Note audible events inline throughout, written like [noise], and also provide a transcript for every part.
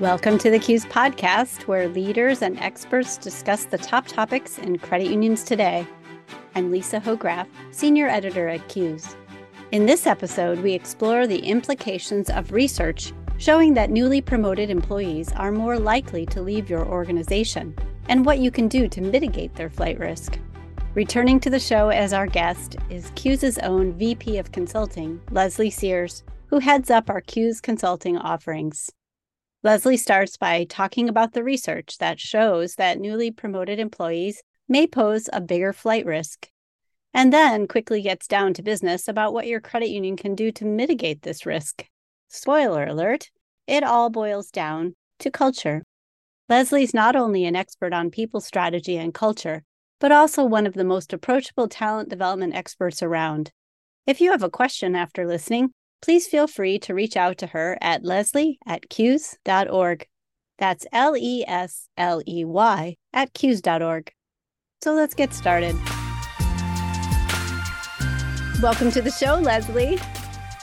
Welcome to the CUES podcast, where leaders and experts discuss the top topics in credit unions today. I'm Lisa Hochgraf, Senior Editor at CUES. In this episode, we explore the implications of research showing that newly promoted employees are more likely to leave your organization and what you can do to mitigate their flight risk. Returning to the show as our guest is CUES' own VP of Consulting, Lesley Sears, who heads up our CUES consulting offerings. Lesley starts by talking about the research that shows that newly promoted employees may pose a bigger flight risk, and then quickly gets down to business about what your credit union can do to mitigate this risk. Spoiler alert, it all boils down to culture. Lesley's not only an expert on people strategy and culture, but also one of the most approachable talent development experts around. If you have a question after listening, please feel free to reach out to her at lesley at cues.org. That's L E S L E Y at cues.org. So let's get started. Welcome to the show, Lesley.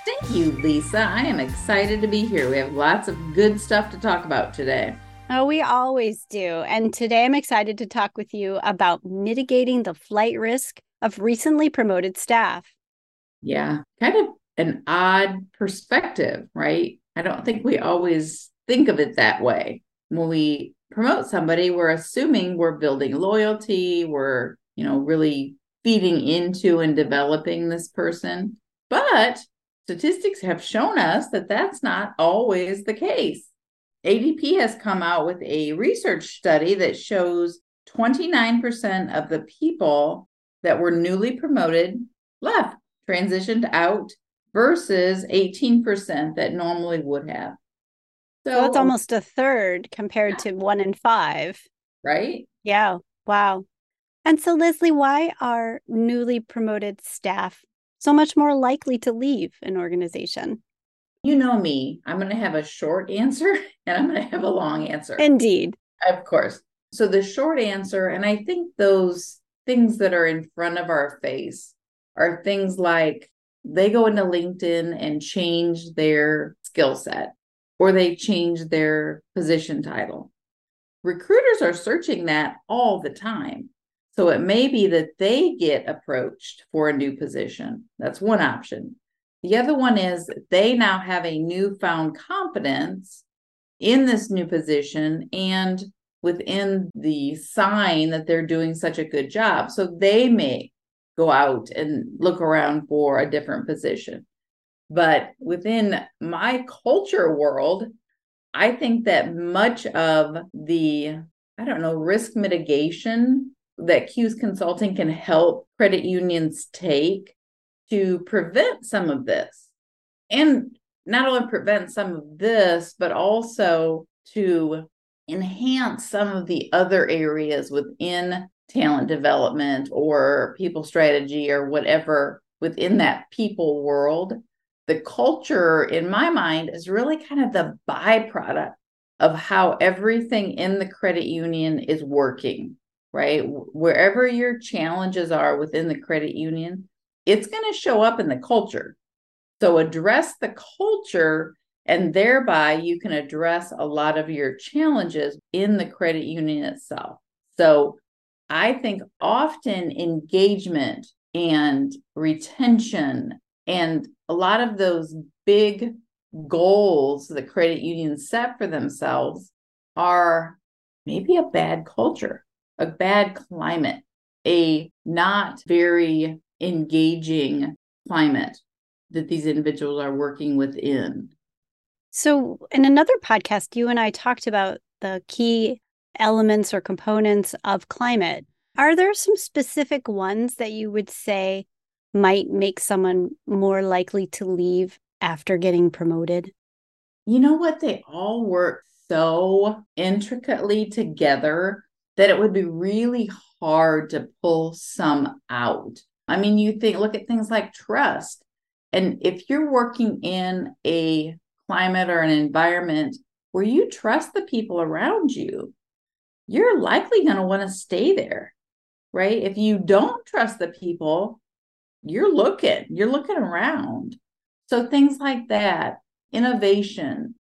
Thank you, Lisa. I am excited to be here. We have lots of good stuff to talk about today. Oh, we always do. And today I'm excited to talk with you about mitigating the flight risk of recently promoted staff. Yeah, kind of an odd perspective, right? I don't think we always think of it that way. When we promote somebody, we're assuming we're building loyalty, we're, you know, really feeding into and developing this person. But statistics have shown us that that's not always the case. ADP has come out with a research study that shows 29% of the people that were newly promoted left, transitioned out, versus 18% that normally would have. So, so it's almost a third compared to one in five. Right? Yeah. Wow. And so, Lesley, why are newly promoted staff so much more likely to leave an organization? You know me, I'm going to have a short answer [laughs] and I'm going to have a long answer. Indeed. Of course. So, the short answer, and I think those things that are in front of our face are things like they go into LinkedIn and change their skill set or they change their position title. Recruiters are searching that all the time. So it may be that they get approached for a new position. That's one option. The other one is they now have a newfound confidence in this new position and within the sign that they're doing such a good job. So they may go out and look around for a different position. But within my culture world, I think that much of the, I don't know, risk mitigation that CUES Consulting can help credit unions take to prevent some of this. And not only prevent some of this, but also to enhance some of the other areas within talent development or people strategy or whatever within that people world, the culture, in my mind, is really kind of the byproduct of how everything in the credit union is working, right? Wherever your challenges are within the credit union, it's going to show up in the culture. So address the culture, and thereby you can address a lot of your challenges in the credit union itself. So I think often engagement and retention and a lot of those big goals that credit unions set for themselves are maybe a bad culture, a bad climate, a not very engaging climate that these individuals are working within. So, in another podcast, you and I talked about the key elements or components of climate. Are there some specific ones that you would say might make someone more likely to leave after getting promoted? You know what? They all work so intricately together that it would be really hard to pull some out. I mean, you think, look at things like trust. And if you're working in a climate or an environment where you trust the people around you, you're likely going to want to stay there, right? If you don't trust the people, you're looking, you're looking around. So things like that, innovation,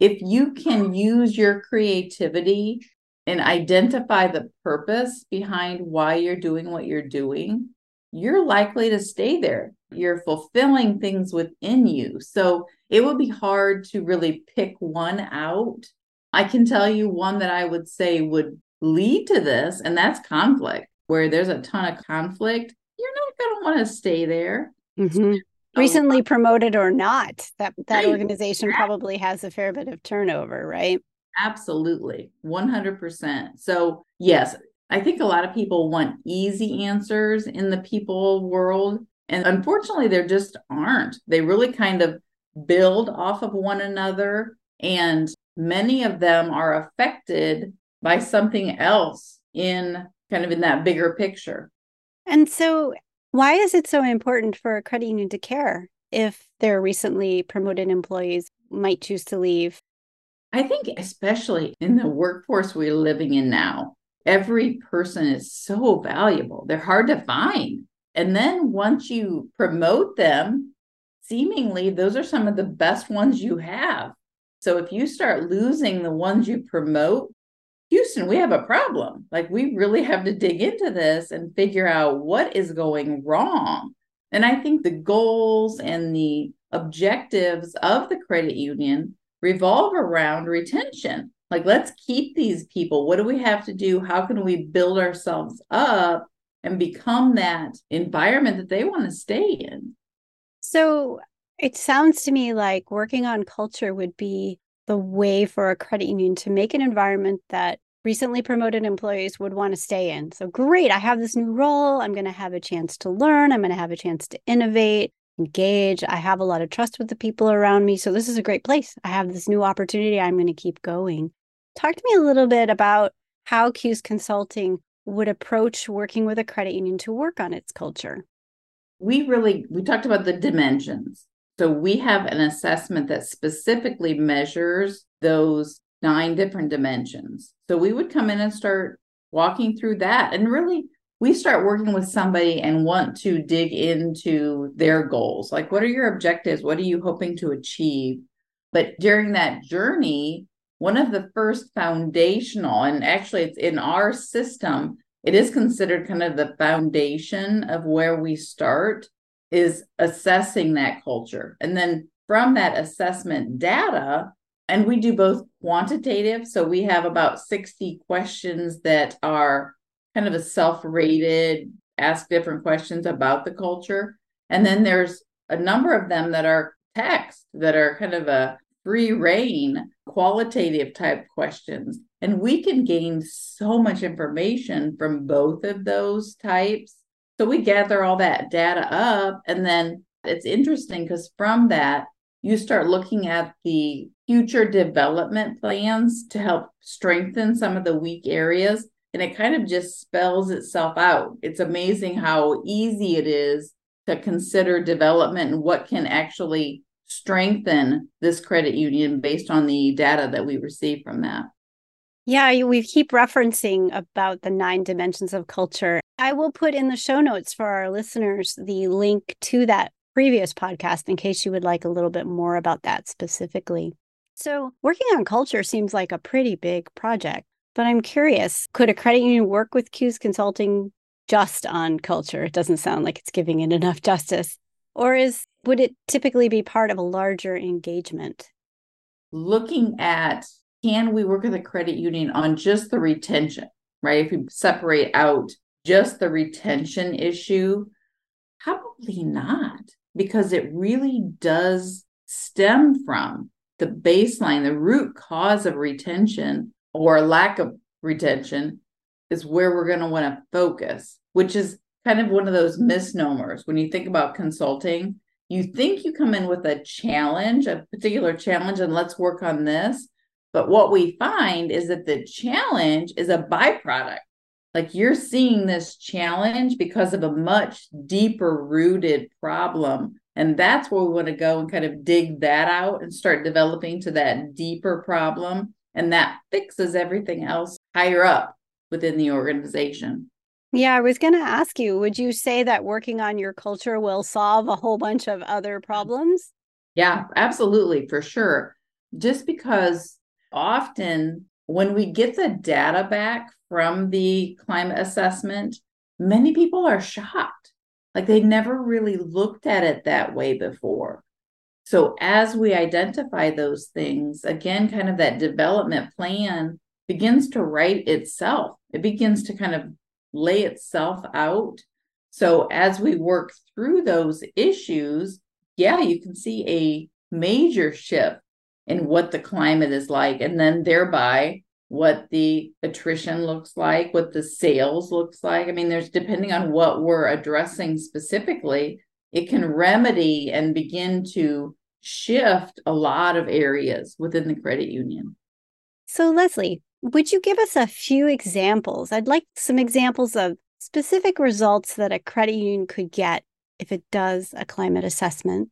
if you can use your creativity and identify the purpose behind why you're doing what you're doing, you're likely to stay there. You're fulfilling things within you. So it would be hard to really pick one out. I can tell you one that I would say would lead to this, and that's conflict. Where there's a ton of conflict, you're not going to want to stay there. Mm-hmm. Recently promoted or not, that that organization probably has a fair bit of turnover, right? Absolutely, 100%. So, yes, I think a lot of people want easy answers in the people world. And unfortunately, there just aren't. They really kind of build off of one another. And many of them are affected by something else in kind of in that bigger picture. And so, why is it so important for a credit union to care if their recently promoted employees might choose to leave? I think, especially in the workforce we're living in now, every person is so valuable. They're hard to find. And then once you promote them, seemingly those are some of the best ones you have. So if you start losing the ones you promote, Houston, we have a problem. Like we really have to dig into this and figure out what is going wrong. And I think the goals and the objectives of the credit union revolve around retention. Like, let's keep these people. What do we have to do? How can we build ourselves up and become that environment that they want to stay in? So, it sounds to me like working on culture would be the way for a credit union to make an environment that recently promoted employees would want to stay in. So, great, I have this new role. I'm going to have a chance to learn, I'm going to have a chance to innovate, engage. I have a lot of trust with the people around me. So, this is a great place. I have this new opportunity. I'm going to keep going. Talk to me a little bit about how CUES Consulting would approach working with a credit union to work on its culture. We really we talked about the dimensions. So we have an assessment that specifically measures those nine different dimensions. So we would come in and start walking through that and really we start working with somebody and want to dig into their goals. Like what are your objectives? What are you hoping to achieve? But during that journey, one of the first foundational, and actually it's in our system, it is considered kind of the foundation of where we start is assessing that culture. And then from that assessment data, and we do both quantitative. So we have about 60 questions that are kind of a self rated, ask different questions about the culture. And then there's a number of them that are text that are kind of a free reign qualitative type questions. And we can gain so much information from both of those types. So we gather all that data up. And then it's interesting because from that, you start looking at the future development plans to help strengthen some of the weak areas. And it kind of just spells itself out. It's amazing how easy it is to consider development and what can actually strengthen this credit union based on the data that we receive from that. Yeah, we keep referencing about the nine dimensions of culture. I will put in the show notes for our listeners the link to that previous podcast in case you would like a little bit more about that specifically. So, working on culture seems like a pretty big project, but I'm curious could a credit union work with CUES Consulting just on culture? It doesn't sound like it's giving it enough justice. Or is would it typically be part of a larger engagement? Looking at can we work with a credit union on just the retention, right? If we separate out just the retention issue, probably not, because it really does stem from the baseline, the root cause of retention or lack of retention is where we're going to want to focus, which is kind of one of those misnomers when you think about consulting. You think you come in with a challenge, a particular challenge, and let's work on this. But what we find is that the challenge is a byproduct. Like you're seeing this challenge because of a much deeper rooted problem. And that's where we want to go and kind of dig that out and start developing to that deeper problem. And that fixes everything else higher up within the organization. Yeah, I was going to ask you, would you say that working on your culture will solve a whole bunch of other problems? Yeah, absolutely, for sure. just because often when we get the data back from the climate assessment, many people are shocked. Like they never really looked at it that way before. So, as we identify those things, again, kind of that development plan begins to write itself. It begins to kind of lay itself out. So, as we work through those issues, yeah, you can see a major shift in what the climate is like, and then thereby what the attrition looks like, what the sales looks like. I mean, there's depending on what we're addressing specifically, it can remedy and begin to shift a lot of areas within the credit union. So, Lesley, would you give us a few examples? I'd like some examples of specific results that a credit union could get if it does a climate assessment.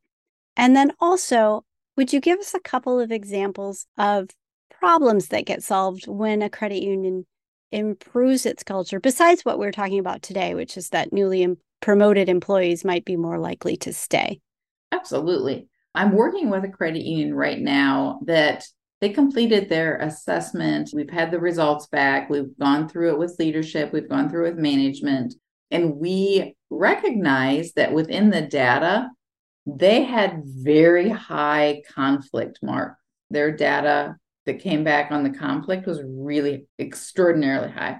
And then also, would you give us a couple of examples of problems that get solved when a credit union improves its culture, besides what we're talking about today, which is that newly promoted employees might be more likely to stay? Absolutely. I'm working with a credit union right now that they completed their assessment. We've had the results back. We've gone through it with leadership, we've gone through it with management, and we recognize that within the data, they had very high conflict mark. Their data that came back on the conflict was really extraordinarily high.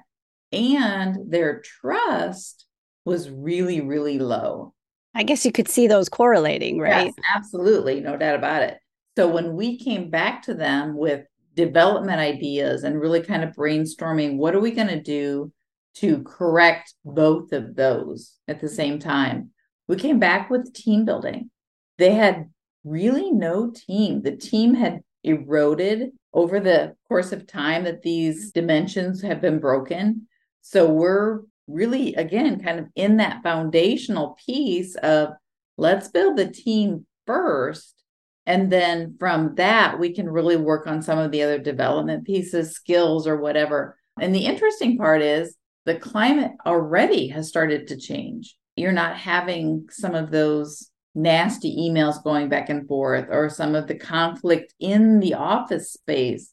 And their trust was really, really low. I guess you could see those correlating, right? Yes, absolutely. No doubt about it. So when we came back to them with development ideas and really kind of brainstorming, what are we going to do to correct both of those at the same time? We came back with team building. They had really no team. The team had eroded over the course of time that these dimensions have been broken. So we're really, again, kind of in that foundational piece of let's build the team first. And then from that, we can really work on some of the other development pieces, skills, or whatever. And the interesting part is the climate already has started to change. You're not having some of those nasty emails going back and forth or some of the conflict in the office space.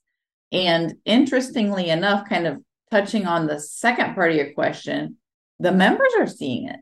And interestingly enough, kind of touching on the second part of your question, the members are seeing it,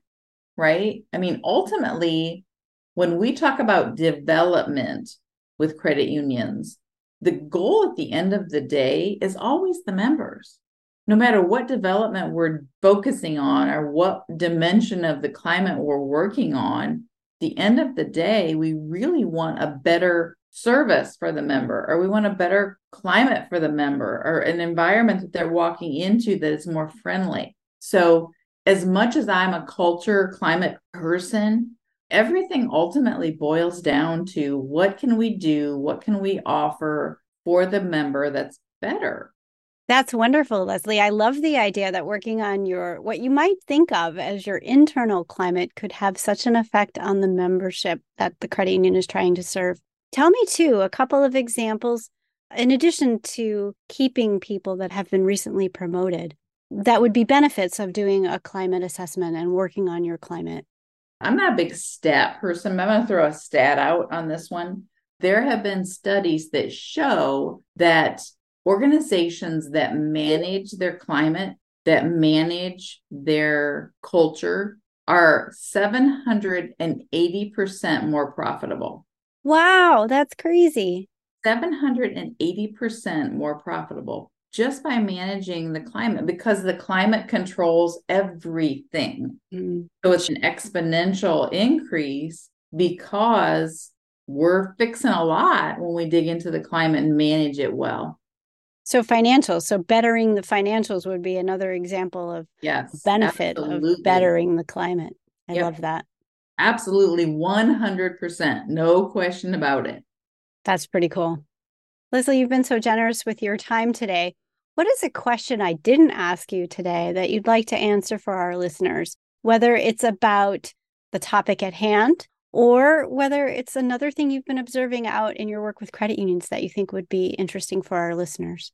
right? I mean, ultimately, when we talk about development with credit unions, the goal at the end of the day is always the members. No matter what development we're focusing on or what dimension of the climate we're working on, the end of the day, we really want a better service for the member, or we want a better climate for the member, or an environment that they're walking into that is more friendly. So, as much as I'm a culture climate person, everything ultimately boils down to what can we do? What can we offer for the member that's better? That's wonderful, Lesley. I love the idea that working on your what you might think of as your internal climate could have such an effect on the membership that the credit union is trying to serve. Tell me too a couple of examples in addition to keeping people that have been recently promoted that would be benefits of doing a climate assessment and working on your climate. I'm not a big stat person, but I'm going to throw a stat out on this one. There have been studies that show that organizations that manage their climate, that manage their culture, are 780% more profitable. Wow, that's crazy. 780% more profitable just by managing the climate because the climate controls everything. Mm-hmm. So it's an exponential increase because we're fixing a lot when we dig into the climate and manage it well. So financials, so bettering the financials would be another example of yes, benefit absolutely. of bettering the climate. I yep. love that. Absolutely 100%. No question about it. That's pretty cool. Lesley, you've been so generous with your time today. What is a question I didn't ask you today that you'd like to answer for our listeners, whether it's about the topic at hand or whether it's another thing you've been observing out in your work with credit unions that you think would be interesting for our listeners?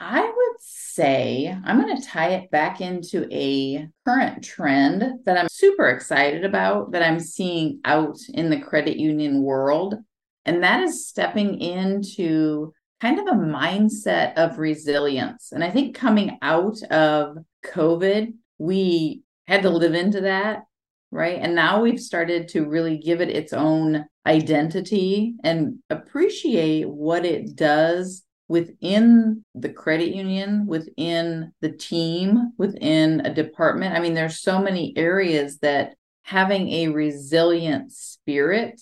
I would say I'm going to tie it back into a current trend that I'm super excited about that I'm seeing out in the credit union world. And that is stepping into kind of a mindset of resilience. And I think coming out of COVID, we had to live into that, right? And now we've started to really give it its own identity and appreciate what it does within the credit union, within the team, within a department. I mean, there's so many areas that having a resilient spirit,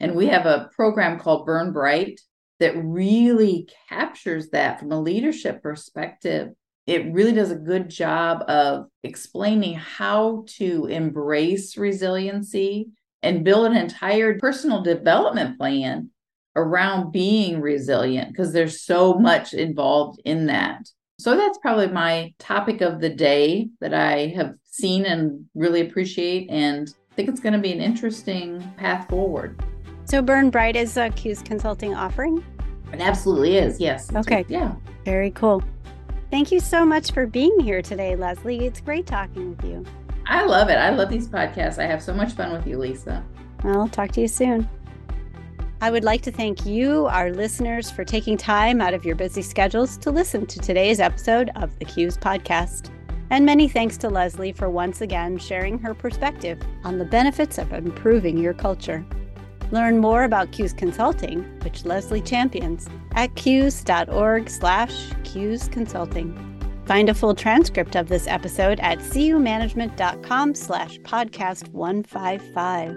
and we have a program called Burn Bright that really captures that from a leadership perspective. It really does a good job of explaining how to embrace resiliency and build an entire personal development plan around being resilient because there's so much involved in that. So that's probably my topic of the day that I have seen and really appreciate and think it's going to be an interesting path forward. So Burn Bright is a CUES consulting offering? It absolutely is, yes. Okay. Yeah. Very cool. Thank you so much for being here today, Lesley. It's great talking with you. I love it. I love these podcasts. I have so much fun with you, Lisa. I'll talk to you soon. I would like to thank you, our listeners, for taking time out of your busy schedules to listen to today's episode of the CUES podcast. And many thanks to Lesley for once again sharing her perspective on the benefits of improving your culture. Learn more about CUES Consulting, which Lesley champions, at cues.org slash CUES Consulting. Find a full transcript of this episode at cumanagement.com slash podcast 155.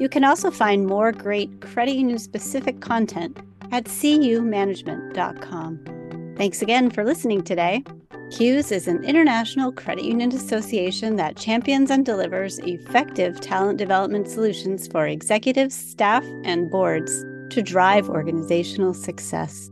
You can also find more great credit union specific content at cumanagement.com. Thanks again for listening today. CUES is an international credit union association that champions and delivers effective talent development solutions for executives, staff, and boards to drive organizational success.